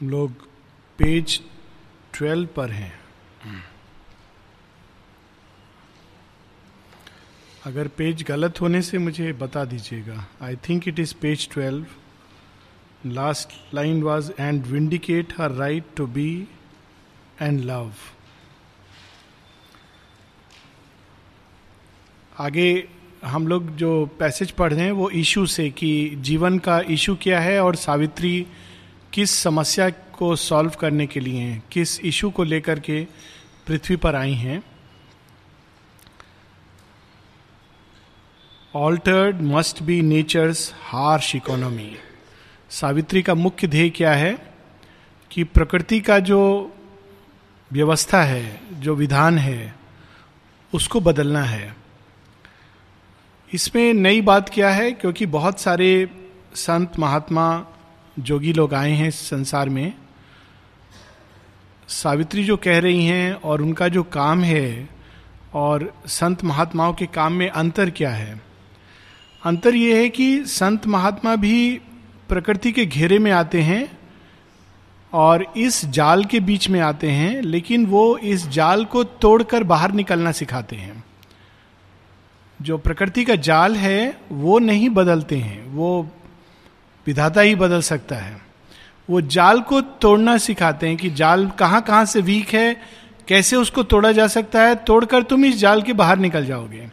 हम लोग page twelve पर हैं। अगर पेज गलत होने से मुझे बता दीजिएगा। I think it is page twelve last line was and vindicate her right to be and love आगे हम लोग जो पैसेज पढ़ रहे हैं, वो इशू से कि जीवन का इशू क्या है और सावित्री किस समस्या को सॉल्व करने के लिए हैं किस इशू को लेकर के पृथ्वी पर आई हैं। Altered must be nature's harsh economy Savitri का मुख्य ध्येय क्या है? कि प्रकृति का जो व्यवस्था है, जो विधान है, उसको बदलना है। इसमें नई बात क्या है? क्योंकि बहुत सारे संत महात्मा जोगी लोग आए हैं इस संसार में। सावित्री जो कह रही हैं और उनका जो काम है और संत महात्माओं के काम में अंतर क्या है? अंतर यह है कि संत महात्मा भी प्रकृति के घेरे में आते हैं और इस जाल के बीच में आते हैं, लेकिन वो इस जाल को तोड़कर बाहर निकलना सिखाते हैं। जो प्रकृति का जाल है, वो नहीं बदलते हैं। वो विधाता ही बदल सकता है। वो जाल को तोड़ना सिखाते हैं कि जाल कहाँ कहाँ से वीक है, कैसे उसको तोड़ा जा सकता है, तोड़कर तुम इस जाल के बाहर निकल जाओगे।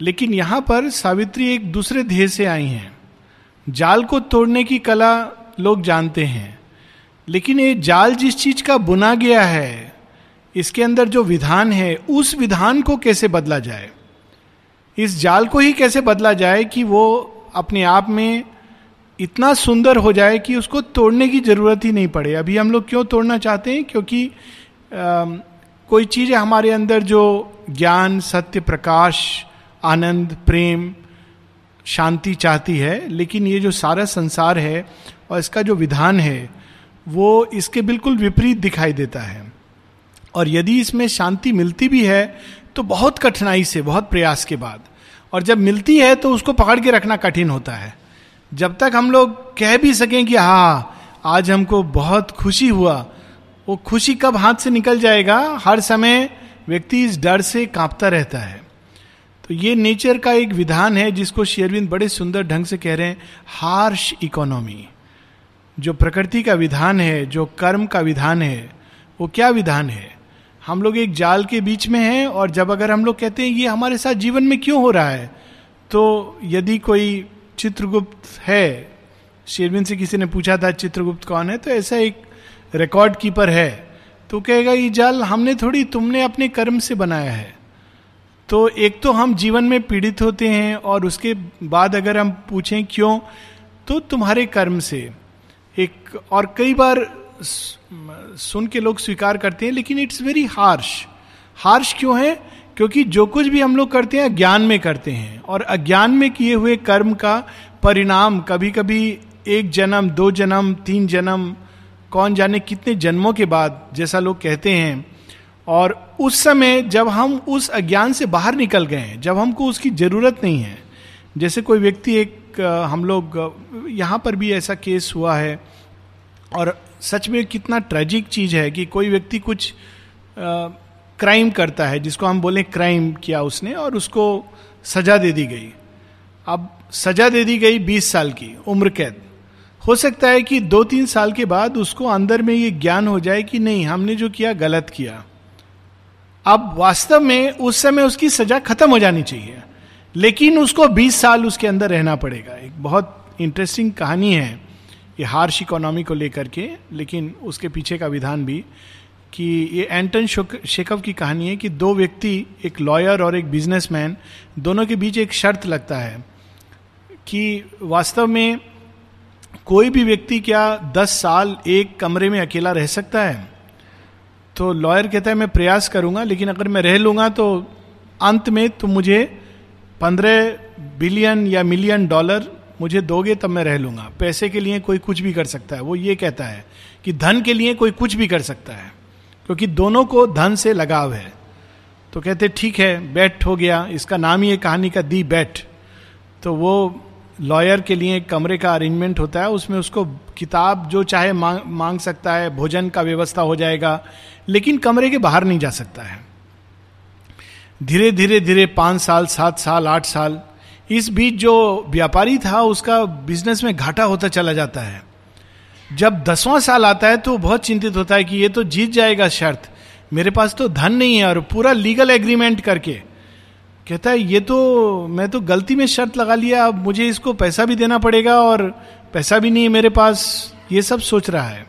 लेकिन यहाँ पर सावित्री एक दूसरे ध्येय से आई हैं। जाल को तोड़ने की कला लोग जानते हैं, लेकिन ये जाल जिस चीज़ का बुना गया है, इसके अंदर जो विधान है, उस विधान को कैसे बदला जाए? इस जाल को ही कैसे बदला जाए कि वो अपने आप में इतना सुंदर हो जाए कि उसको तोड़ने की ज़रूरत ही नहीं पड़े। अभी हम लोग क्यों तोड़ना चाहते हैं? क्योंकि आ, कोई चीज़ है हमारे अंदर जो ज्ञान सत्य प्रकाश आनंद प्रेम शांति चाहती है लेकिन ये जो सारा संसार है और इसका जो विधान है वो इसके बिल्कुल विपरीत दिखाई देता है। और यदि इसमें शांति मिलती भी है तो बहुत कठिनाई से बहुत प्रयास के बाद। और जब मिलती है तो उसको पकड़ के रखना कठिन होता है। जब तक हम लोग कह भी सकें कि हाँ आज हमको बहुत खुशी हुआ, वो खुशी कब हाथ से निकल जाएगा? हर समय व्यक्ति इस डर से कांपता रहता है। तो ये नेचर का एक विधान है जिसको शेरविंद बड़े सुंदर ढंग से कह रहे हैं, हार्श इकोनॉमी। जो प्रकृति का विधान है, जो कर्म का विधान है, वो क्या विधान है? हम लोग एक जाल के बीच में हैं और जब अगर हम लोग कहते हैं, ये हमारे साथ जीवन में क्यों हो रहा है? तो यदि कोई चित्रगुप्त है? शेरविन से किसी ने पूछा था, चित्रगुप्त कौन है? तो ऐसा एक रिकॉर्ड कीपर है। तो कहेगा, ये जाल हमने थोड़ी तुमने अपने कर्म से बनाया है। तो एक तो हम जीवन में पीड़ित होते हैं और उसके बाद अगर हम पूछें क्यों तो तुम्हारे कर्म से। एक और कई बार सुन के लोग स्वीकार करते हैं, लेकिन इट्स वेरी हार्श हार्श क्यों है? क्योंकि जो कुछ भी हम लोग करते हैं, ज्ञान में करते हैं। और अज्ञान में किए हुए कर्म का परिणाम कभी कभी एक जन्म, दो जन्म, तीन जन्म, कौन जाने कितने जन्मों के बाद, जैसा लोग कहते हैं। और उस समय जब हम उस अज्ञान से बाहर निकल गए हैं, जब हमको उसकी ज़रूरत नहीं है। जैसे कोई व्यक्ति एक, हम लोग, यहाँ पर भी ऐसा केस हुआ है। और सच में कितना ट्रेजिक चीज़ है कि कोई व्यक्ति कुछ क्राइम करता है, जिसको हम बोले क्राइम किया उसने और उसको सजा दे दी गई। अब सजा दे दी गई बीस साल की, उम्र कैद। हो सकता है कि दो तीन साल के बाद उसको अंदर में ये ज्ञान हो जाए कि नहीं, हमने जो किया, गलत किया। अब वास्तव में उस समय उसकी सजा खत्म हो जानी चाहिए, लेकिन उसको 20 साल उसके अंदर रहना पड़ेगा। एक बहुत इंटरेस्टिंग कहानी है, ये हार्श इकोनॉमी को लेकर के, लेकिन उसके पीछे का विधान भी। कि ये एंटन शेकव की कहानी है कि दो व्यक्ति, एक लॉयर और एक बिजनेसमैन, दोनों के बीच एक शर्त लगता है कि वास्तव में कोई भी व्यक्ति क्या दस साल एक कमरे में अकेला रह सकता है? तो लॉयर कहता है, मैं प्रयास करूँगा, लेकिन अगर मैं रह लूँगा तो अंत में तुम मुझे पंद्रह बिलियन या मिलियन डॉलर मुझे दोगे, तब मैं रह लूँगा। पैसे के लिए कोई कुछ भी कर सकता है। वो ये कहता है कि धन के लिए कोई कुछ भी कर सकता है। क्योंकि दोनों को धन से लगाव है। तो कहते, ठीक है, बैट हो गया, इसका नाम ही है कहानी का दी बैट। तो वो लॉयर के लिए एक कमरे का अरेंजमेंट होता है, उसमें उसको किताब जो चाहे मांग मांग सकता है, भोजन का व्यवस्था हो जाएगा, लेकिन कमरे के बाहर नहीं जा सकता है। धीरे धीरे धीरे, पाँच साल, सात साल, आठ साल, इस बीच जो व्यापारी था, उसका बिज़नेस में घाटा होता चला जाता है। जब दसवां साल आता है तो बहुत चिंतित होता है कि ये तो जीत जाएगा शर्त। मेरे पास तो धन नहीं है और पूरा लीगल एग्रीमेंट करके। कहता है, ये तो मैं तो गलती में शर्त लगा लिया, अब मुझे इसको पैसा भी देना पड़ेगा और पैसा भी नहीं है मेरे पास। ये सब सोच रहा है।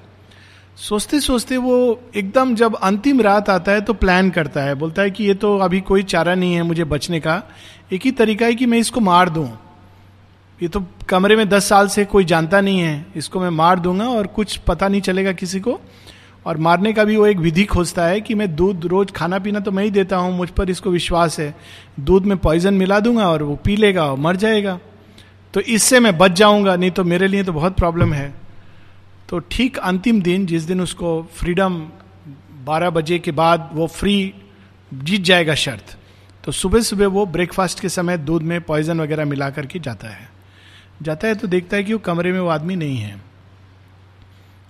सोचते सोचते वो एकदम जब अंतिम रात आता है तो प्लान करता है। बोलता है कि ये तो अभी कोई चारा नहीं है मुझे बचने का। एक ही तरीका है कि मैं इसको मार दूँ। ये तो कमरे में दस साल से कोई जानता नहीं है। इसको मैं मार दूँगा और कुछ पता नहीं चलेगा किसी को। और मारने का भी वो एक विधि खोजता है कि मैं दूध रोज खाना पीना तो मैं ही देता हूँ, मुझ पर इसको विश्वास है। दूध में पॉइजन मिला दूँगा और वो पी लेगा और मर जाएगा। तो इससे मैं बच जाऊँगा, नहीं तो मेरे लिए तो बहुत प्रॉब्लम है। तो ठीक अंतिम दिन, जिस दिन उसको फ्रीडम 12 बजे के बाद वो फ्री जीत जाएगा शर्त। तो सुबह सुबह वो ब्रेकफास्ट के समय दूध में पॉइजन वगैरह मिला करके जाता है। जाता है तो देखता है कि वो कमरे में वो आदमी नहीं है।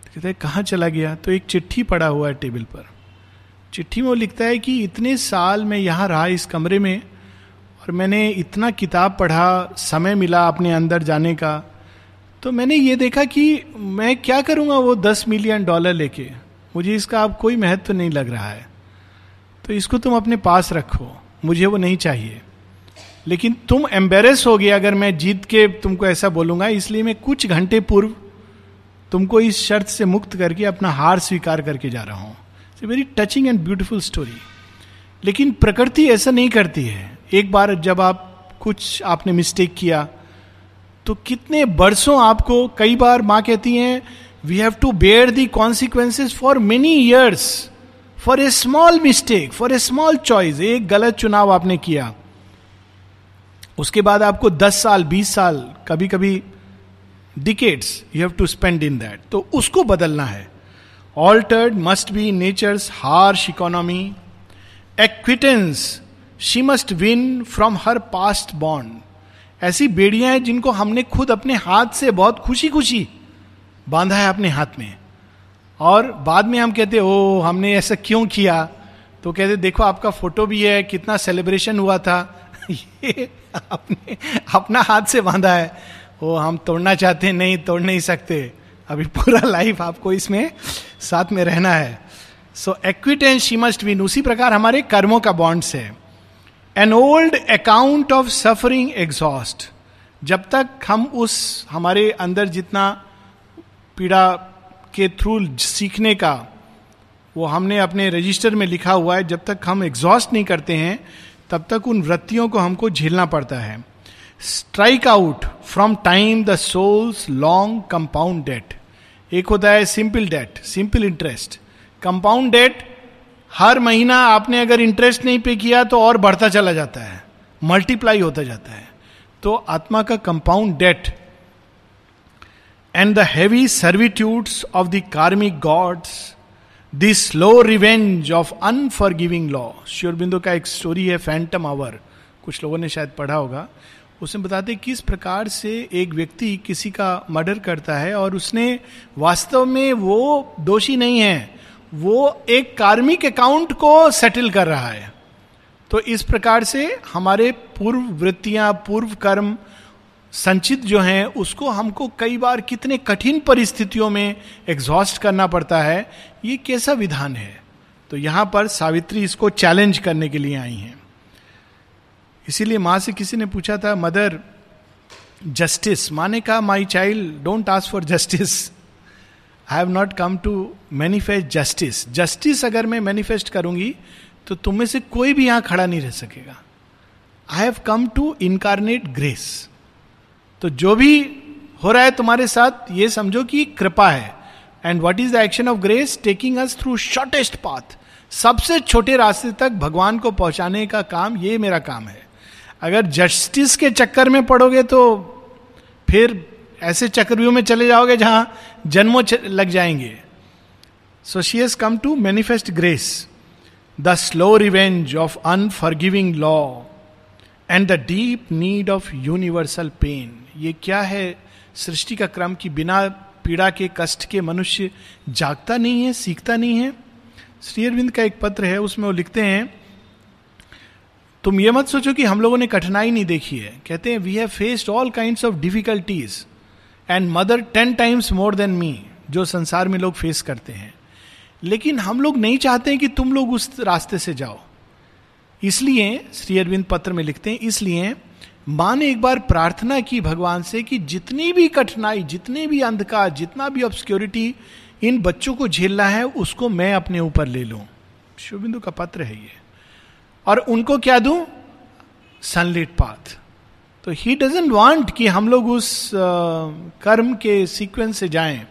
कहता है, कहाँ चला गया? तो एक चिट्ठी पड़ा हुआ है टेबल पर। चिट्ठी में वो लिखता है कि इतने साल मैं यहाँ रहा इस कमरे में और मैंने इतना किताब पढ़ा, समय मिला अपने अंदर जाने का। तो मैंने ये देखा कि मैं क्या करूँगा वो दस मिलियन डॉलर लेके? मुझे इसका अब कोई महत्व तो नहीं लग रहा है। तो इसको तुम अपने पास रखो, मुझे वो नहीं चाहिए। लेकिन तुम एम्बेरस हो गए अगर मैं जीत के तुमको ऐसा बोलूँगा, इसलिए मैं कुछ घंटे पूर्व तुमको इस शर्त से मुक्त करके अपना हार स्वीकार करके जा रहा हूँ। Very touching and beautiful story लेकिन प्रकृति ऐसा नहीं करती है। एक बार जब आप कुछ आपने मिस्टेक किया तो कितने बरसों आपको कई बार माँ कहती हैं we have to bear the consequences for many years for a small mistake for a small choice एक गलत चुनाव आपने किया। उसके बाद आपको 10 साल 20 साल कभी कभी decades you have to spend in that तो उसको बदलना है। Altered must be nature's harsh economy acquittance she must win from her past bond ऐसी बेड़ियाँ हैं जिनको हमने खुद अपने हाथ से बहुत खुशी खुशी बांधा है अपने हाथ में। और बाद में हम कहते, ओ, हमने ऐसा क्यों किया? तो कहते, देखो, आपका फ़ोटो भी है, कितना सेलिब्रेशन हुआ था। ये अपने, अपना हाथ से बांधा है। वो हम तोड़ना चाहते, नहीं, तोड़ नहीं सकते। अभी पूरा लाइफ आपको इसमें साथ में रहना है। So acquittance she must win उसी प्रकार हमारे कर्मों का बॉन्ड्स है। An old account of suffering exhaust जब तक हम उस, हमारे अंदर जितना पीड़ा के थ्रू सीखने का, वो हमने अपने रजिस्टर में लिखा हुआ है, जब तक हम एग्जॉस्ट नहीं करते हैं तब तक उन वृत्तियों को हमको झेलना पड़ता है। Strike out from time the soul's long compound debt एक होता है simple debt simple interest compound debt हर महीना आपने अगर इंटरेस्ट नहीं पे किया तो और बढ़ता चला जाता है। मल्टीप्लाई होता जाता है। तो आत्मा का compound debt and the heavy servitudes of the karmic gods this slow revenge of unforgiving law श्योरबिंदु का एक स्टोरी है फैंटम आवर कुछ लोगों ने शायद पढ़ा होगा। उसमें बताते किस प्रकार से एक व्यक्ति किसी का मर्डर करता है और उसने वास्तव में वो दोषी नहीं है, वो एक कार्मिक अकाउंट को सेटल कर रहा है। तो इस प्रकार से हमारे पूर्व वृत्तियाँ पूर्व कर्म संचित जो हैं, उसको हमको कई बार कितने कठिन परिस्थितियों में एग्जॉस्ट करना पड़ता है, ये कैसा विधान है? तो यहाँ पर सावित्री इसको चैलेंज करने के लिए आई हैं। इसीलिए माँ से किसी ने पूछा था, मदर जस्टिस माँ ने कहा my child don't ask for justice I have not come to manifest justice justice अगर मैं मैनिफेस्ट करूँगी तो तुम में से कोई भी यहाँ खड़ा नहीं रह सकेगा। I have come to incarnate grace तो जो भी हो रहा है तुम्हारे साथ, ये समझो कि कृपा है। And what is the action of grace taking us through shortest path सबसे छोटे रास्ते तक भगवान को पहुँचाने का काम, ये मेरा काम है। अगर जस्टिस के चक्कर में पड़ोगे तो फिर ऐसे चक्रव्यूह में चले जाओगे जहाँ जन्मों लग जाएँगे। So she has come to manifest grace the slow revenge of unforgiving law and the deep need of universal pain ये क्या है? सृष्टि का क्रम कि बिना पीड़ा के, कष्ट के मनुष्य जागता नहीं है, सीखता नहीं है? श्री अरविंद का एक पत्र है, उसमें वो लिखते हैं, तुम ये मत सोचो कि हम लोगों ने कठिनाई नहीं देखी है। कहते हैं we have faced all kind of difficulties and mother ten times more than me जो संसार में लोग फेस करते हैं। लेकिन हम लोग नहीं चाहते हैं कि तुम लोग उस रास्ते से जाओ। इसलिए, श्री अरविंद पत्र में लिखते हैं, इसलिए माँ ने एक बार प्रार्थना की भगवान से कि जितनी भी कठिनाई, जितने भी अंधकार, जितना भी ऑब्सक्योरिटी इन बच्चों को झेलना है, उसको मैं अपने ऊपर ले लूँ। शुभिंदु का पत्र है ये। और उनको क्या दू? सनलिट पाथ तो ही डजेंट वांट कि हम लोग उस कर्म के सीक्वेंस से जाएँ।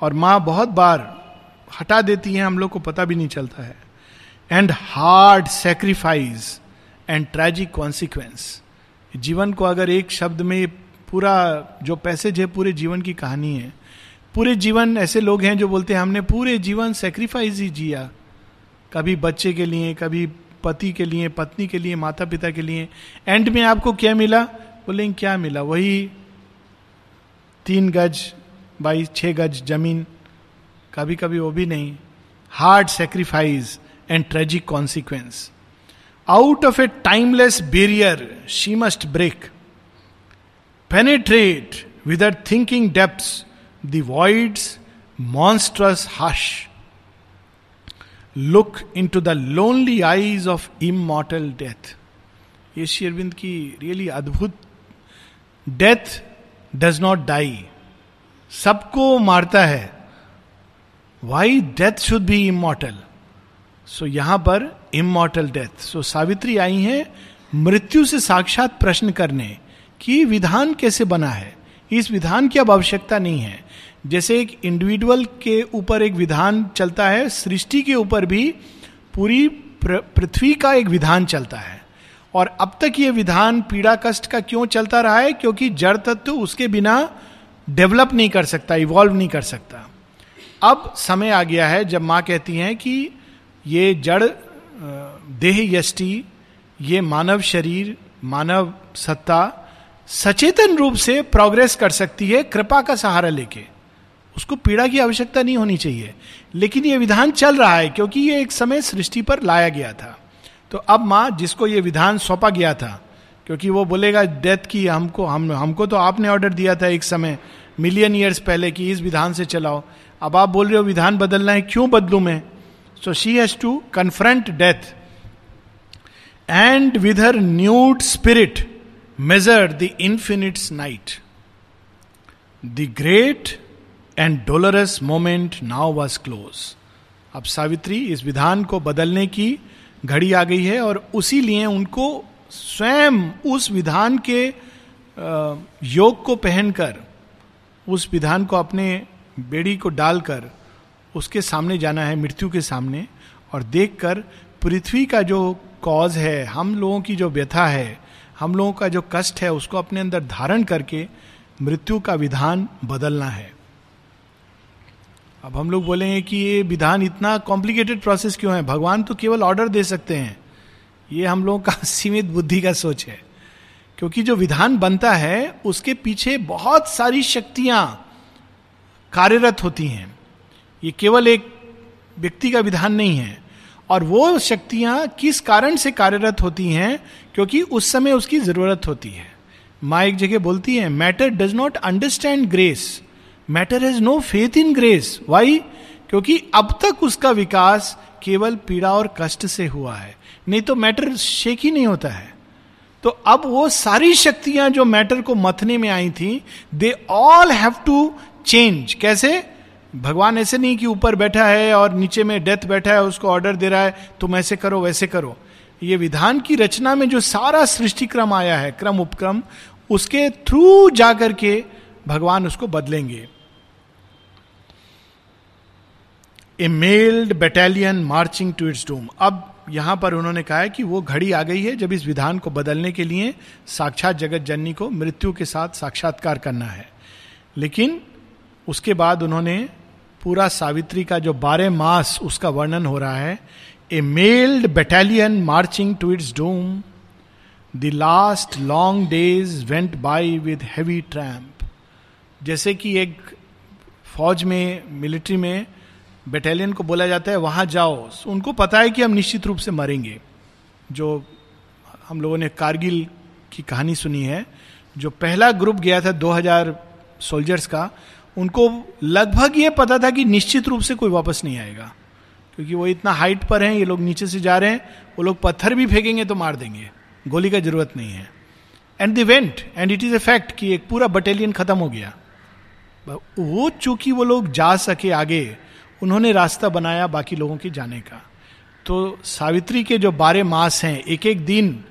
और माँ बहुत बार हटा देती है, हम लोग को पता भी नहीं चलता है। And hard sacrifice and tragic consequence जीवन को अगर एक शब्द में पूरा, जो पैसेज है पूरे जीवन की कहानी है। पूरे जीवन ऐसे लोग हैं जो बोलते हैं, हमने पूरे जीवन सेक्रीफाइस ही जिया। कभी बच्चे के लिए, कभी पति के लिए, पत्नी के लिए माता पिता के लिए। एंड में आपको क्या मिला? बोले, क्या मिला? वही तीन गज बाई छह गज ज़मीन। कभी कभी वो भी नहीं। Hard sacrifice and tragic consequence out of a timeless barrier she must break penetrate with thinking depth the voids monstrous hush look into the lonely eyes of immortal death ये शेरविंद की रियली अद्भुत death does not die सबको मारता है why death should be immortal so यहाँ पर immortal death so Savitri आई हैं मृत्यु से साक्षात प्रश्न करने कि विधान कैसे बना है इस विधान की अब आवश्यकता नहीं है जैसे एक इंडिविजुअल के ऊपर एक विधान चलता है सृष्टि के ऊपर भी पूरी पृथ्वी का एक विधान चलता है और अब तक ये विधान पीड़ा कष्ट का क्यों चलता रहा है क्योंकि जड़ तत्व उसके बिना डेवलप नहीं कर सकता इवॉल्व नहीं कर सकता अब समय आ गया है जब माँ कहती हैं कि ये जड़ देह यष्टि ये मानव शरीर, मानव सत्ता सचेतन रूप से प्रोग्रेस कर सकती है कृपा का सहारा लेके। उसको पीड़ा की आवश्यकता नहीं होनी चाहिए। लेकिन ये विधान चल रहा है क्योंकि ये एक समय सृष्टि पर लाया गया था। तो अब माँ, जिसको ये विधान सौंपा गया था, क्योंकि वो बोलेगा, डेथ की हमको, हम, हमको तो आपने ऑर्डर दिया था एक समय मिलियन ईयर्स पहले कि इस विधान से चलाओ। अब आप बोल रहे हो, विधान बदलना है, क्यों बदलू मैं? So she has to confront death and with her nude spirit measure the infinite night the great and dolorous moment now was close अब सावित्री इस विधान को बदलने की घड़ी आ गई है और उसी लिए उनको स्वयं उस विधान के योग को पहनकर, उस विधान को अपने बेड़ी को डालकर उसके सामने जाना है, मृत्यु के सामने, और देखकर पृथ्वी का जो कॉज है, हम लोगों की जो व्यथा है, हम लोगों का जो कष्ट है, उसको अपने अंदर धारण करके मृत्यु का विधान बदलना है। अब हम लोग बोलेंगे कि ये विधान इतना कॉम्प्लिकेटेड प्रोसेस क्यों है? भगवान तो केवल ऑर्डर दे सकते हैं। ये हम लोगों का सीमित बुद्धि का सोच है। क्योंकि जो विधान बनता है, उसके पीछे बहुत सारी शक्तियाँ कार्यरत होती हैं। ये केवल एक व्यक्ति का विधान नहीं है। और वो शक्तियाँ किस कारण से कार्यरत होती हैं, क्योंकि उस समय उसकी ज़रूरत होती है। माँ एक जगह बोलती है matter does not understand grace matter has no faith in grace why क्योंकि अब तक उसका विकास केवल पीड़ा और कष्ट से हुआ है। नहीं तो मैटर शेक ही नहीं होता है। तो अब वो सारी शक्तियाँ जो मैटर को मथने में आई थी they all have to change कैसे? भगवान ऐसे नहीं कि ऊपर बैठा है और नीचे में डेथ बैठा है, उसको ऑर्डर दे रहा है, तुम ऐसे करो, वैसे करो। ये विधान की रचना में जो सारा सृष्टि क्रम आया है, क्रम उपक्रम, उसके थ्रू जाकर के भगवान उसको बदलेंगे। A mailed battalion marching to its doom अब यहाँ पर उन्होंने कहा है कि वो घड़ी आ गई है जब इस विधान को बदलने के लिए साक्षात जगत जननी को मृत्यु के साथ साक्षात्कार करना है। लेकिन उसके बाद उन्होंने पूरा सावित्री का जो बारह मास उसका वर्णन हो रहा है a mailed battalion marching to its doom the last long days went by with heavy tramp जैसे कि एक फौज में मिलिट्री में बटालियन को बोला जाता है, वहाँ जाओ। उनको पता है कि हम निश्चित रूप से मरेंगे। जो हम लोगों ने कारगिल की कहानी सुनी है, जो पहला ग्रुप गया था 2000 सोल्जर्स का उनको लगभग ये पता था कि निश्चित रूप से कोई वापस नहीं आएगा। क्योंकि वो इतना हाइट पर हैं, ये लोग नीचे से जा रहे हैं, वो लोग पत्थर भी फेंकेंगे तो मार देंगे। गोली का ज़रूरत नहीं है। And the event and it is a fact कि एक पूरा बटालियन खत्म हो गया। वो चूँकि वो लोग जा सके आगे, उन्होंने रास्ता बनाया बाकी लोगों के जाने का। तो सावित्री के जो बारह मास हैं एक एक दिन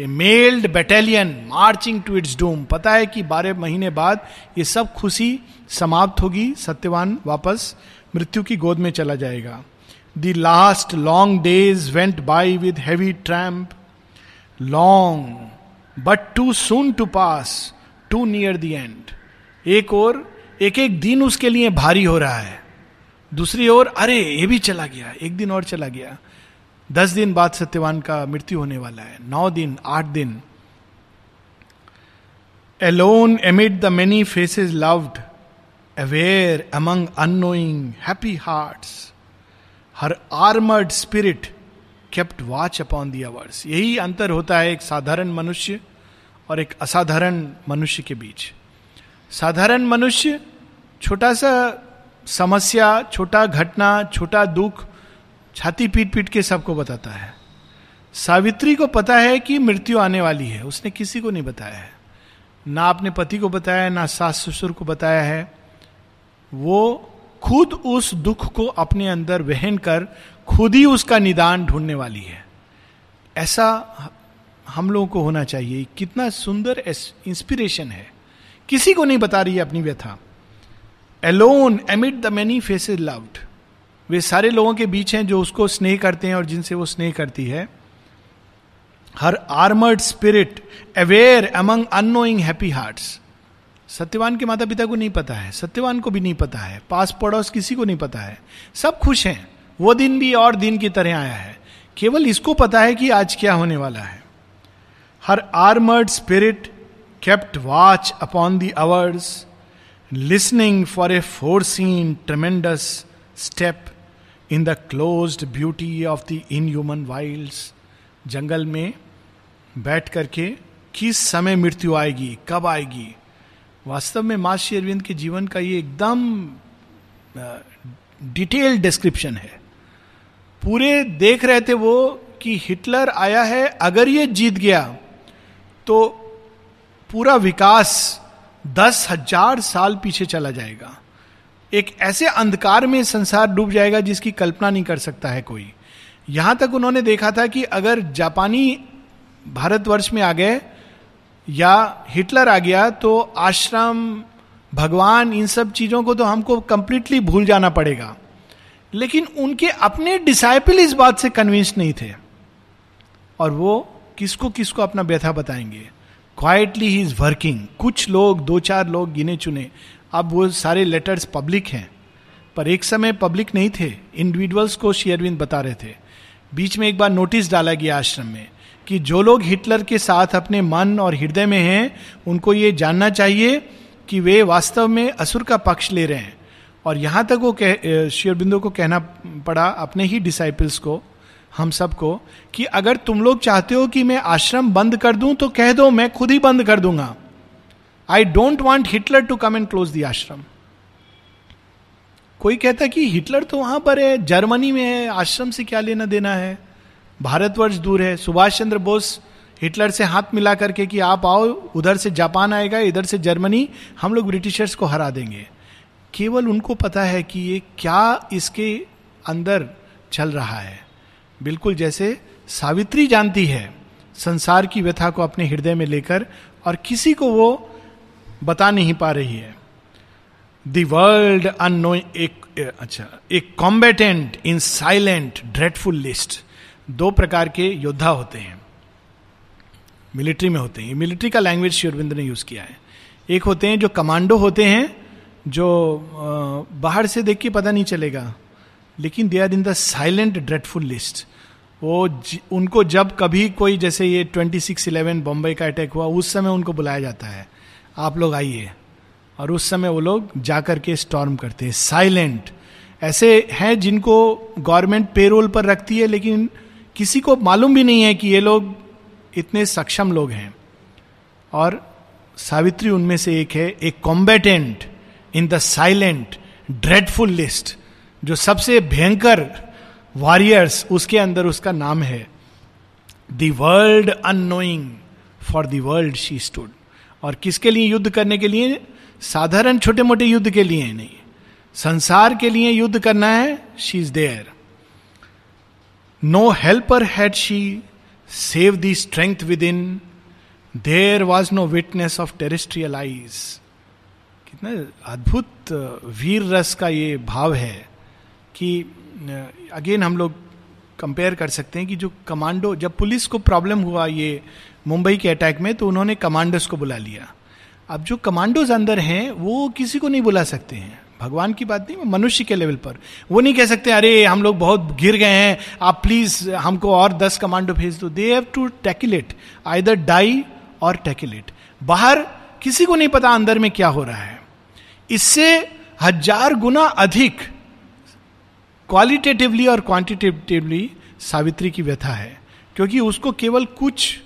a mailed battalion marching to its doom पता है कि बारह महीने बाद ये सब खुशी समाप्त होगी, सत्यवान वापस मृत्यु की गोद में चला जाएगा। The last long days went by with heavy tramp long but too soon too pass too near the end एक और, एक एक दिन उसके लिए भारी हो रहा है। दूसरी ओर, अरे, ये भी चला गया, एक दिन और चला गया। दस दिन बाद सत्यवान का मृत्यु होने वाला है। नौ दिन, आठ दिन। Alone amid the many faces loved aware among unknowing happy hearts her armoured spirit kept watch upon the hours यही अंतर होता है एक साधारण मनुष्य और एक असाधारण मनुष्य के बीच। साधारण मनुष्य छोटा सा समस्या, छोटा घटना, छोटा दुख छाती पीट पीट के सबको बताता है। सावित्री को पता है कि मृत्यु आने वाली है। उसने किसी को नहीं बताया है। ना अपने पति को बताया है, ना सास ससुर को बताया है। वो खुद उस दुख को अपने अंदर वहन कर, खुद ही उसका निदान ढूँढने वाली है। ऐसा हम लोगों को होना चाहिए। कितना सुंदर इंस्पिरेशन है। किसी को नहीं बता रही है अपनी व्यथा। Alone amid the many faces loved वे सारे लोगों के बीच हैं जो उसको स्नेह करते हैं और जिनसे वो स्नेह करती है। Her armoured spirit aware among unknowing happy hearts. Satyavan के माता पिता को नहीं पता है, सत्यवान को भी नहीं पता है, पास पड़ोस किसी को नहीं पता है। सब खुश हैं, वो दिन भी और दिन की तरह आया है। केवल इसको पता है कि आज क्या होने वाला है। Her armoured spirit kept watch upon the hours listening for a foreseen tremendous step in the close beauty of the inhuman wild जंगल में बैठ करके किस समय मृत्यु आएगी, कब आएगी? वास्तव में माँ अरविंद के जीवन का ये एकदम डिटेल डिस्क्रिप्शन है। पूरे देख रहे थे वो कि हिटलर आया है, अगर ये जीत गया तो पूरा विकास दस हज़ार साल पीछे चला जाएगा। एक ऐसे अंधकार में संसार डूब जाएगा जिसकी कल्पना नहीं कर सकता है कोई। यहाँ तक उन्होंने देखा था कि अगर जापानी भारतवर्ष में आ गए या हिटलर आ गया तो आश्रम, भगवान, इन सब चीज़ों को तो हमको कंप्लीटली भूल जाना पड़ेगा। लेकिन उनके अपने डिसाइपल इस बात से कन्विंस नहीं थे। और वो किसको किसको अपना व्यथा बताएँगे? क्वाइटली ही इज़ वर्किंग कुछ लोग, दो चार लोग गिने चुने। अब वो सारे लेटर्स पब्लिक हैं। पर एक समय पब्लिक नहीं थे। इंडिविजुअल्स को शेयरविंद बता रहे थे। बीच में एक बार नोटिस डाला गया आश्रम में कि जो लोग हिटलर के साथ अपने मन और हृदय में हैं, उनको ये जानना चाहिए कि वे वास्तव में असुर का पक्ष ले रहे हैं। और यहाँ तक वो कह शेयरबिंदु को कहना पड़ा अपने ही डिसाइपल्स को, हम सबको, कि अगर तुम लोग चाहते हो कि मैं आश्रम बंद कर दूँ तो कह दो, मैं खुद ही बंद कर दूँगा। I don't want Hitler to come and close the ashram कोई कहता कि हिटलर तो वहाँ पर है जर्मनी में है आश्रम से क्या लेना देना है? भारतवर्ष दूर है। सुभाष चंद्र बोस हिटलर से हाथ मिला करके कि आप आओ, उधर से जापान आएगा, इधर से जर्मनी हम लोग ब्रिटिशर्स को हरा देंगे। केवल उनको पता है कि ये क्या इसके अंदर चल रहा है। बिल्कुल जैसे सावित्री जानती है, संसार की व्यथा को अपने हृदय में लेकर, और किसी को वो बता नहीं पा रही है। द वर्ल्ड अनो एक अच्छा एक combatant in silent dreadful list दो प्रकार के योद्धा होते हैं। मिलिट्री में होते हैं। मिलिट्री का लैंग्वेज शिवरबिंद ने यूज़ किया है। एक होते हैं जो कमांडो होते हैं जो बाहर से देख के पता नहीं चलेगा लेकिन they are in the silent dreadful list वो ज, उनको जब कभी कोई जैसे ये ट्वेंटी सिक्स इलेवन बॉम्बे का अटैक हुआ उस समय उनको बुलाया जाता है। आप लोग आइए। और उस समय वो लोग जाकर के स्टॉर्म करते हैं। साइलेंट ऐसे हैं जिनको गवर्नमेंट पेरोल पर रखती है, लेकिन किसी को मालूम भी नहीं है कि ये लोग इतने सक्षम लोग हैं। और सावित्री उनमें से एक है, एक combatant in the silent dreadful list जो सबसे भयंकर वॉरियर्स उसके अंदर उसका नाम है। The world unknowing for the world she stood और किसके लिए युद्ध करने के लिए? साधारण छोटे मोटे युद्ध के लिए नहीं। संसार के लिए युद्ध करना है she is there no helper had she save the strength within there was no witness of terrestrial eyes कितना अद्भुत वीर रस का ये भाव है कि अगेन हम लोग कंपेयर कर सकते हैं कि जो कमांडो जब पुलिस को प्रॉब्लम हुआ ये मुंबई के अटैक में तो उन्होंने कमांडोज को बुला लिया। अब जो कमांडोज अंदर हैं, वो किसी को नहीं बुला सकते हैं। भगवान की बात नहीं मनुष्य के लेवल पर। वो नहीं कह सकते, अरे, हम लोग बहुत गिर गए हैं, आप प्लीज़ हमको और दस कमांडो भेज दो। They have to tackle it either die और टैकुलेट बाहर किसी को नहीं पता अंदर में क्या हो रहा है। इससे हज़ार गुना अधिक क्वालिटेटिवली और क्वांटिटेटिवली सावित्री की व्यथा है, क्योंकि उसको केवल कुछ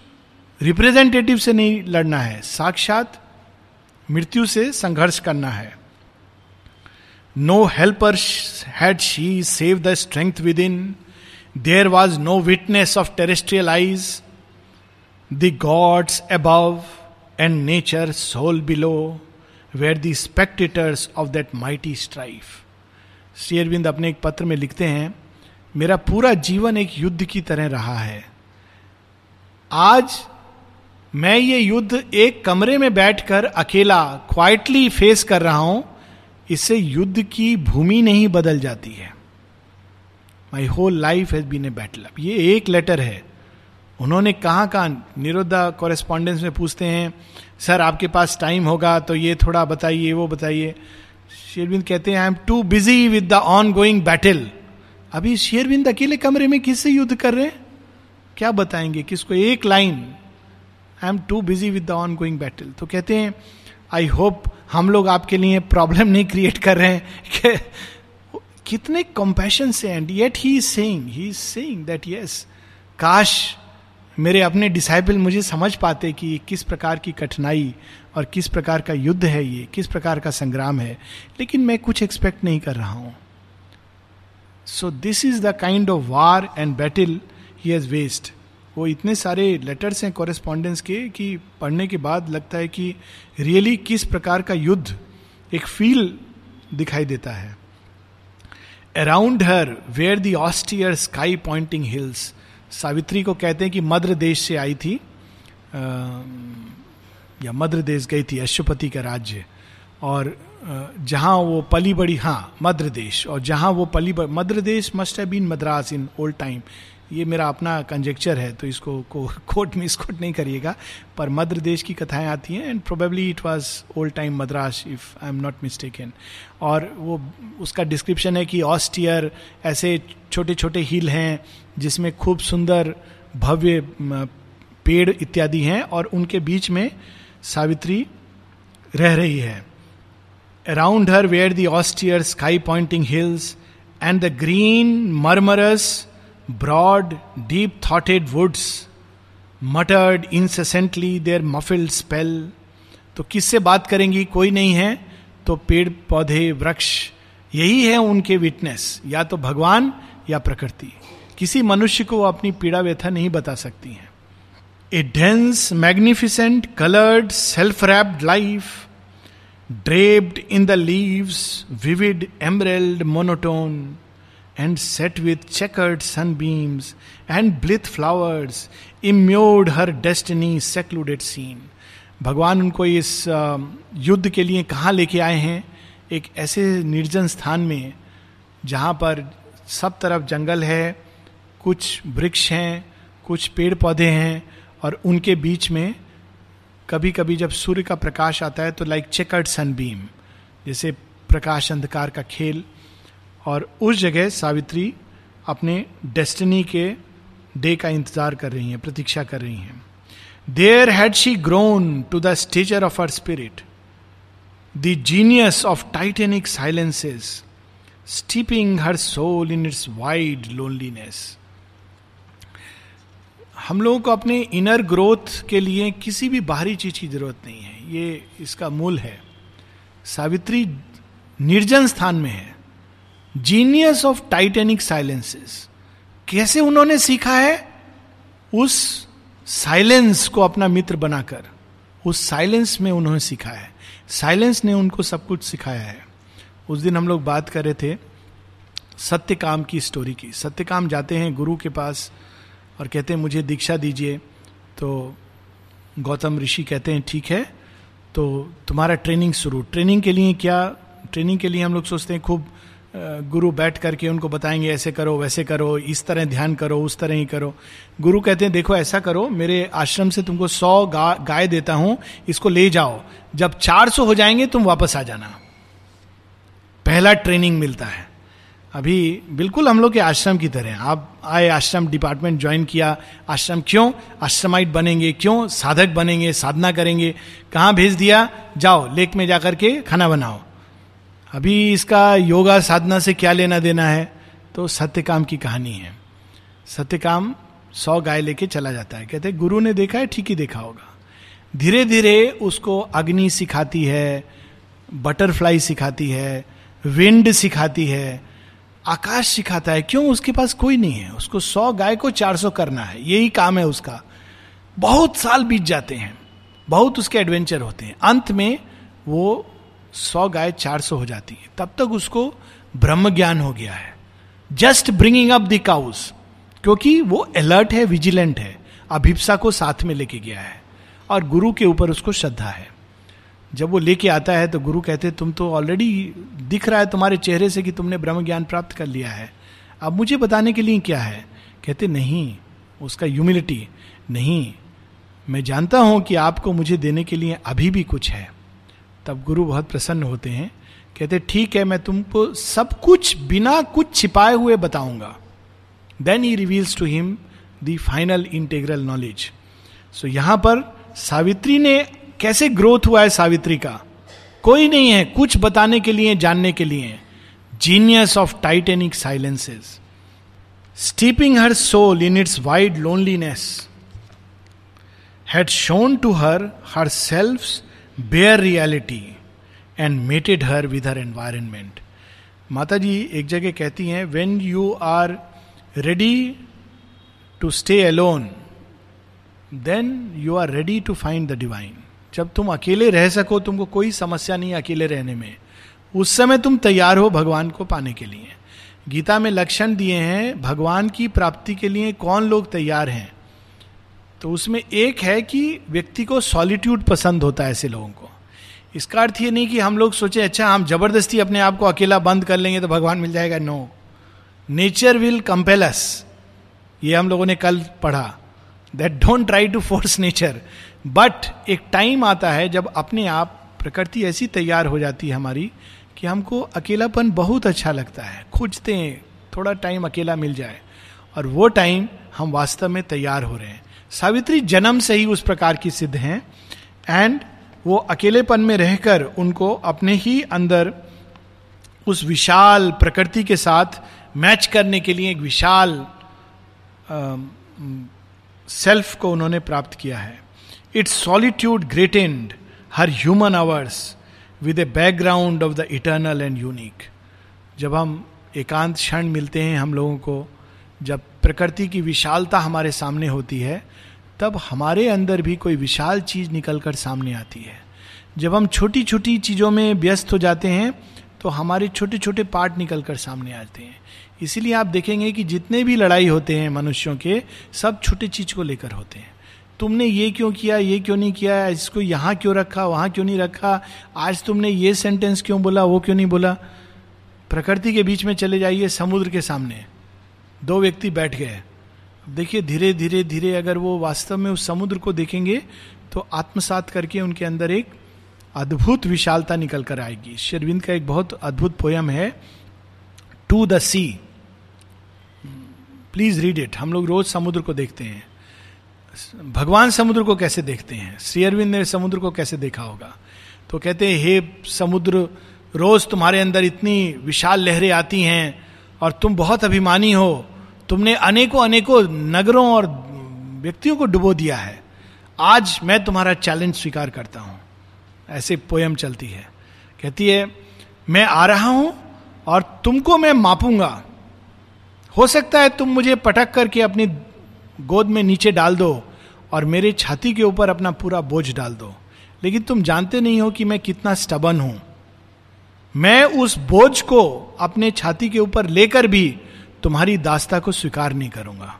रिप्रेजेंटेटिव से नहीं लड़ना है, साक्षात मृत्यु से संघर्ष करना है। No helper had she save the strength within there was no witness of terrestrial eyes the gods above and nature sole below were the spectators of that mighty strife Shri Aurobindo अपने एक पत्र में लिखते हैं, मेरा पूरा जीवन एक युद्ध की तरह रहा है। आज मैं ये युद्ध एक कमरे में बैठकर अकेला क्वाइटली फेस कर रहा हूँ, इससे युद्ध की भूमि नहीं बदल जाती है। My whole life has been a battle ये एक लेटर है। उन्होंने कहा कहा निरुद्धा कॉरेस्पॉन्डेंस में पूछते हैं, सर, आपके पास टाइम होगा तो ये थोड़ा बताइए, वो बताइए। शेरविंद कहते हैं I am too busy with the ongoing battle अभी शेरविंद अकेले कमरे में किससे युद्ध कर रहे हैं? क्या बताएँगे? किसको एक line I am too busy with the ongoing battle तो कहते हैं आई होप हम लोग आपके लिए प्रॉब्लम नहीं क्रिएट कर रहे हैं। कितने कंपैशन से and yet he is saying he is saying that yes काश मेरे अपने डिसाइबल मुझे समझ पाते कि किस प्रकार की कठिनाई और किस प्रकार का युद्ध है ये, किस प्रकार का संग्राम है। लेकिन मैं कुछ एक्सपेक्ट नहीं कर रहा हूँ। So this is the kind of war and battle he has waste वो इतने सारे लेटर्स हैं कॉरेस्पॉन्डेंस के कि पढ़ने के बाद लगता है कि रियली किस प्रकार का युद्ध एक फील दिखाई देता है। Around her were the austere sky pointing hills Savitri को कहते हैं कि मद्र देश से आई थी आ, या मद्र देश गई थी अशुपति का राज्य। और जहाँ वो पली बड़ी हाँ मद्र देश और जहाँ वो पली मद्र देश must have been Madras in old time ये मेरा अपना कंजेक्चर है तो इसको को, कोट में इसकोट नहीं करिएगा। पर मद्र देश की कथाएँ आती हैं and probably it was old time Madras if I am not mistaken और वो उसका डिस्क्रिप्शन है कि ऑस्टियर ऐसे छोटे छोटे हिल हैं जिसमें खूब सुंदर भव्य पेड़ इत्यादि हैं और उनके बीच में सावित्री रह रही है। Around her were the austere sky pointing hills and the green murmurous broad deep thoughted woods muttered incessantly their muffled spell तो किससे बात करेंगी? कोई नहीं है। तो पेड़, पौधे, वृक्ष, यही है उनके विटनेस या तो भगवान या प्रकृति। किसी मनुष्य को अपनी पीड़ा व्यथा नहीं बता सकती हैं। A dense magnificent coloured self wrapped life draped in the leaves vivid emerald monotone and set with chequered sunbeams and blithe flowers immured her destiny secluded scene भगवान उनको इस युद्ध के लिए कहाँ लेके आए हैं? एक ऐसे निर्जन स्थान में, जहाँ पर सब तरफ़ जंगल है, कुछ वृक्ष हैं, कुछ पेड़ पौधे हैं, और उनके बीच में कभी कभी जब सूर्य का प्रकाश आता है तो लाइक चेकर्ड सनबीम जैसे प्रकाश अंधकार का खेल और उस जगह सावित्री अपने डेस्टिनी के डे का इंतज़ार कर रही हैं, प्रतीक्षा कर रही हैं। There had she grown to the stature of her spirit the genius of titanic silences steeping her soul in its wide loneliness हम लोगों को अपने इनर ग्रोथ के लिए किसी भी बाहरी चीज़ की ज़रूरत नहीं है। ये इसका मूल है। सावित्री निर्जन स्थान में है। जीनियस ऑफ़ टाइटेनिक साइलेंसेस कैसे उन्होंने सीखा है? उस साइलेंस को अपना मित्र बनाकर। उस साइलेंस में उन्होंने सीखा है। साइलेंस ने उनको सब कुछ सिखाया है। उस दिन हम लोग बात कर रहे थे सत्यकाम की स्टोरी की। सत्यकाम जाते हैं गुरु के पास और कहते हैं, मुझे दीक्षा दीजिए। तो गौतम ऋषि कहते हैं, ठीक है तो तुम्हारा ट्रेनिंग शुरू। ट्रेनिंग के लिए क्या ट्रेनिंग के लिए हम लोग सोचते हैं, खूब गुरु बैठ करके उनको बताएँगे ऐसे करो वैसे करो इस तरह ध्यान करो उस तरह ही करो। गुरु कहते हैं देखो ऐसा करो मेरे आश्रम से तुमको सौ गा, गाय देता हूँ इसको ले जाओ। जब चार सौ हो जाएँगे तुम वापस आ जाना। पहला ट्रेनिंग मिलता है। अभी बिल्कुल हम लोग के आश्रम की तरह आप आए आश्रम डिपार्टमेंट ज्वाइन किया आश्रम क्यों? आश्रमाइट बनेंगे क्यों? साधक बनेंगे साधना करेंगे। कहाँ भेज दिया? जाओ लेक में जाकर के खाना बनाओ। अभी इसका योगा साधना से क्या लेना देना है? तो सत्यकाम की कहानी है। सत्यकाम सौ गाय लेके चला जाता है। कहते गुरु ने देखा है, ठीक ही देखा होगा। धीरे धीरे उसको अग्नि सिखाती है, बटरफ्लाई सिखाती है, विंड सिखाती है, आकाश सिखाता है। क्यों? उसके पास कोई नहीं है। उसको सौ गाय को चार सौ करना है। यही काम है उसका। बहुत साल बीत जाते हैं। बहुत उसके एडवेंचर होते हैं। अंत में वो सौ गाय चार सौ हो जाती है। तब तक उसको ब्रह्म ज्ञान हो गया है। Just bringing up the cows क्योंकि वो अलर्ट है विजिलेंट है। अभिप्सा को साथ में लेके गया है और गुरु के ऊपर उसको श्रद्धा है। जब वो लेके आता है तो गुरु कहते तुम तो ऑलरेडी दिख रहा है तुम्हारे चेहरे से कि तुमने ब्रह्म ज्ञान प्राप्त कर लिया है। अब मुझे बताने के लिए क्या है? कहते, नहीं, उसका ह्यूमिलिटी नहीं। मैं जानता हूँ कि आपको मुझे देने के लिए अभी भी कुछ है। तब गुरु बहुत प्रसन्न होते हैं। कहते, ठीक है, मैं तुमको सब कुछ बिना कुछ छिपाए हुए बताऊँगा। Then he reveals to him the final integral knowledge so यहाँ पर सावित्री ने कैसे ग्रोथ हुआ है सावित्री का? कोई नहीं है, कुछ बताने के लिए, जानने के लिए। Genius of titanic silences steeping her soul in its wide loneliness had shown to her her self bare reality and mated her with her environment माता जी एक जगह कहती हैं when you are ready to stay alone then you are ready to find the divine जब तुम अकेले रह सको, तुमको कोई समस्या नहीं अकेले रहने में। उस समय तुम तैयार हो भगवान को पाने के लिए। गीता में लक्षण दिए हैं, भगवान की प्राप्ति के लिए कौन लोग तैयार हैं? तो उसमें एक है कि व्यक्ति को सॉलिट्यूड पसंद होता है ऐसे लोगों को। इसका अर्थ ये नहीं कि हम लोग सोचे अच्छा हम ज़बरदस्ती अपने आप को अकेला बंद कर लेंगे तो भगवान मिल जाएगा। नो नेचर विल कंपेलस ये हम लोगों ने कल पढ़ा। That don't try to force nature but एक टाइम आता है जब अपने आप प्रकृति ऐसी तैयार हो जाती है हमारी कि हमको अकेलापन बहुत अच्छा लगता है। खोजते हैं, थोड़ा टाइम अकेला मिल जाए। और वो टाइम हम वास्तव में तैयार हो रहे हैं। सावित्री जन्म से ही उस प्रकार की सिद्ध हैं एंड वो अकेलेपन में रहकर उनको अपने ही अंदर उस विशाल प्रकृति के साथ मैच करने के लिए एक विशाल सेल्फ को उन्होंने प्राप्त किया है। Its solitude great and her human hours with a background of the eternal and unique जब हम एकांत क्षण मिलते हैं हम लोगों को जब प्रकृति की विशालता हमारे सामने होती है, तब हमारे अंदर भी कोई विशाल चीज़ निकल कर सामने आती है। जब हम छोटी छोटी चीज़ों में व्यस्त हो जाते हैं तो हमारे छोटे छोटे पार्ट निकल कर सामने आते हैं। इसीलिए आप देखेंगे कि जितने भी लड़ाई होते हैं मनुष्यों के, सब छोटे चीज़ को लेकर होते हैं। तुमने ये क्यों किया, ये क्यों नहीं किया, इसको यहाँ क्यों रखा, वहाँ क्यों नहीं रखा, आज तुमने ये सेंटेंस क्यों बोला, वो क्यों नहीं बोला? प्रकृति के बीच में चले जाइए, समुद्र के सामने। दो व्यक्ति बैठ गए। देखिए, धीरे धीरे धीरे अगर वो वास्तव में उस समुद्र को देखेंगे तो आत्मसात करके उनके अंदर एक अद्भुत विशालता निकल कर आएगी। शेरविंद का एक बहुत अद्भुत पोयम है, to the sea. Please read it. हम लोग रोज समुद्र को देखते हैं। भगवान समुद्र को कैसे देखते हैं? श्री अरविंद ने समुद्र को कैसे देखा होगा? तो कहते हैं, हे समुद्र, रोज तुम्हारे अंदर इतनी विशाल लहरें आती हैं और तुम बहुत अभिमानी हो। तुमने अनेकों अनेकों नगरों और व्यक्तियों को डुबो दिया है। आज मैं तुम्हारा चैलेंज स्वीकार करता हूँ। ऐसे पोयम चलती है। कहती है, मैं आ रहा हूँ और तुमको मैं मापूँगा। हो सकता है तुम मुझे पटक करके अपनी गोद में नीचे डाल दो और मेरे छाती के ऊपर अपना पूरा बोझ डाल दो। लेकिन तुम जानते नहीं हो कि मैं कितना स्टबन हूँ। मैं उस बोझ को अपने छाती के ऊपर लेकर भी तुम्हारी दास्ता को स्वीकार नहीं करूँगा।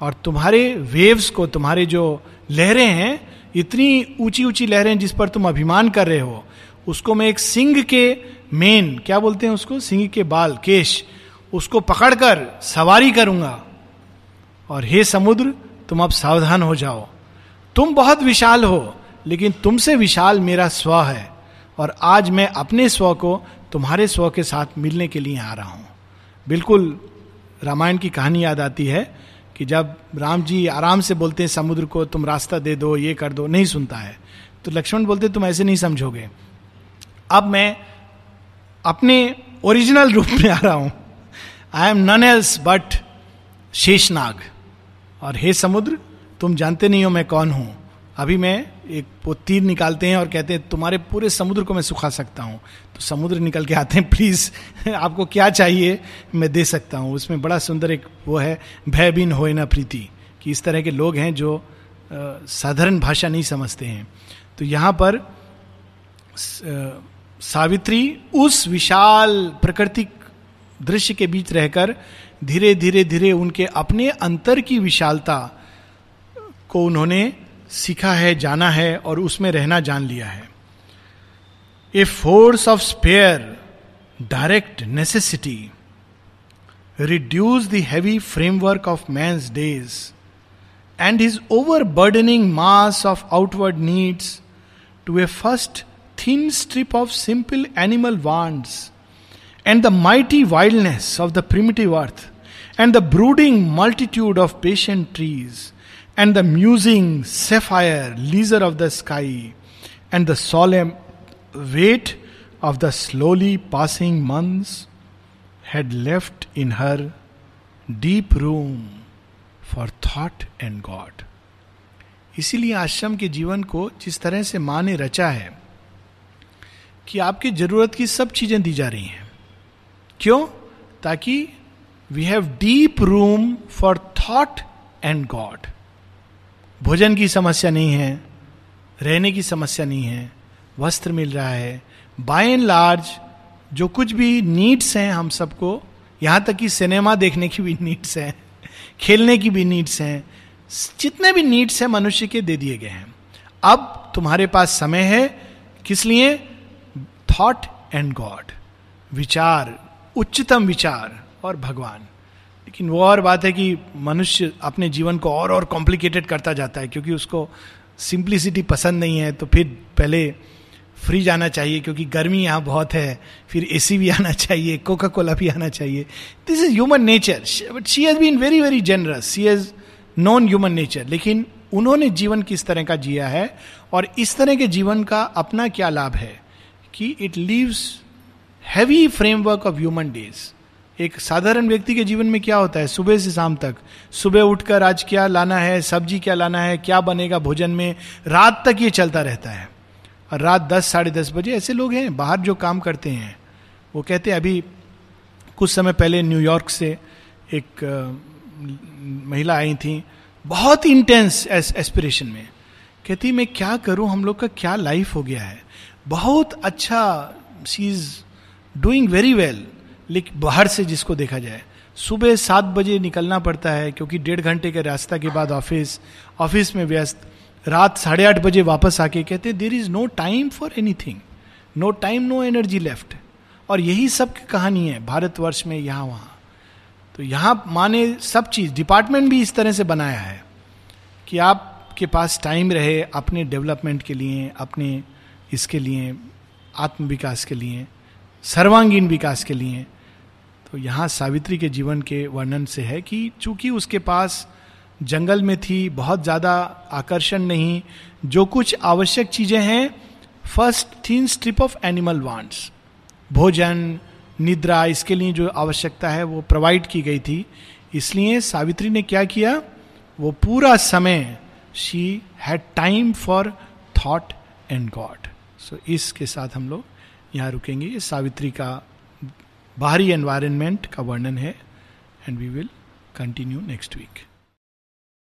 और तुम्हारे वेव्स को, तुम्हारे जो लहरें हैं, इतनी ऊँची ऊँची लहरें जिस पर तुम अभिमान कर रहे हो, उसको मैं एक सिंह के मेन, क्या बोलते हैं उसको? सिंह के बाल, केश, उसको पकड़कर सवारी करूँगा। और हे समुद्र, तुम अब सावधान हो जाओ। तुम बहुत विशाल हो, लेकिन तुमसे विशाल मेरा स्व है। और आज मैं अपने स्व को तुम्हारे स्व के साथ मिलने के लिए आ रहा हूँ। बिल्कुल रामायण की कहानी याद आती है कि जब राम जी आराम से बोलते हैं, समुद्र को तुम रास्ता दे दो, ये कर दो, नहीं सुनता है। तो लक्ष्मण बोलते तुम ऐसे नहीं समझोगे। अब मैं अपने ओरिजिनल रूप में आ रहा हूँ। I am none else but Sheshnag. और हे समुद्र, तुम जानते नहीं हो मैं कौन हूँ। अभी मैं एक वो तीर निकालते हैं और कहते हैं, तुम्हारे पूरे समुद्र को मैं सुखा सकता हूँ। तो समुद्र निकल के आते हैं, प्लीज़, आपको क्या चाहिए, मैं दे सकता हूँ। उसमें बड़ा सुंदर एक वो है भयबीन हो ना प्रीति, कि इस तरह के लोग हैं जो साधारण भाषा नहीं समझते हैं। तो यहाँ पर सावित्री उस विशाल प्राकृतिक दृश्य के बीच रहकर धीरे धीरे धीरे उनके अपने अंतर की विशालता को उन्होंने सीखा है जाना है और उसमें रहना जान लिया है। A force of spare direct necessity reduce the heavy framework of man's days and his overburdening mass of outward needs to a first thin strip of simple animal wants and the mighty wildness of the primitive earth, and the brooding multitude of patient trees, and the musing sapphire leisure of the sky and the solemn weight of the slowly passing months had left in her deep room for thought and God इसीलिए आश्रम के जीवन को जिस तरह से माँ ने रचा है, कि आपकी ज़रूरत की सब चीज़ें दी जा रही हैं। क्यों? ताकि we have deep room for thought and God भोजन की समस्या नहीं है, रहने की समस्या नहीं है, वस्त्र मिल रहा है। बाय एंड लार्ज जो कुछ भी नीड्स हैं हम सबको, यहाँ तक कि सिनेमा देखने की भी नीड्स हैं, खेलने की भी नीड्स हैं, जितने भी नीड्स हैं मनुष्य के दे दिए गए हैं। अब तुम्हारे पास समय है, किस लिए? थॉट एंड गॉड विचार, उच्चतम विचार और भगवान। लेकिन वो और बात है कि मनुष्य अपने जीवन को और और कॉम्प्लिकेटेड करता जाता है, क्योंकि उसको सिंप्लिसिटी पसंद नहीं है तो फिर पहले फ्री जाना चाहिए, क्योंकि गर्मी यहाँ बहुत है, फिर एसी भी आना चाहिए कोका कोला भी आना चाहिए। This is human nature but she has been very very generous she has non human nature लेकिन उन्होंने जीवन किस तरह का जिया है, और इस तरह के जीवन का अपना क्या लाभ है, कि it leaves heavy framework of human days एक साधारण व्यक्ति के जीवन में क्या होता है? सुबह से शाम तक। सुबह उठकर आज क्या लाना है? सब्ज़ी क्या लाना है? क्या बनेगा भोजन में? रात तक ये चलता रहता है। और रात दस, साढ़े दस बजे ऐसे लोग हैं, बाहर जो काम करते हैं, वो कहते हैं, अभी कुछ समय पहले न्यूयॉर्क से एक महिला आई थी, बहुत इंटेंस एस्पिरेशन में। कहती, मैं क्या करूँ? हम लोग का क्या लाइफ हो गया है? बहुत अच्छा she is doing very well. लेकिन बाहर से जिसको देखा जाए। सुबह सात बजे निकलना पड़ता है, क्योंकि डेढ़ घंटे के रास्ता के बाद ऑफ़िस ऑफ़िस में व्यस्त। रात साढ़े आठ बजे वापस आके कहते there is no time for anything no time no energy left और यही सब की कहानी है, भारतवर्ष में यहाँ वहाँ। तो यहाँ माने सब चीज़ डिपार्टमेंट भी इस तरह से बनाया है कि आपके पास टाइम रहे अपने डेवलपमेंट के लिए, अपने इसके लिए आत्म विकास के लिए, सर्वांगीण विकास के लिए। तो यहाँ सावित्री के जीवन के वर्णन से है कि चूँकि उसके पास जंगल में थी, बहुत ज़्यादा आकर्षण नहीं, जो कुछ आवश्यक चीज़ें हैं first thin strip of animal wants भोजन, निद्रा, इसके लिए जो आवश्यकता है, वो प्रोवाइड की गई थी। इसलिए सावित्री ने क्या किया? वो पूरा समय she had time for thought and God so इसके साथ हम लोग यहाँ रुकेंगे, ये सावित्री का बाहरी एनवायरनमेंट का वर्णन है and we will continue next week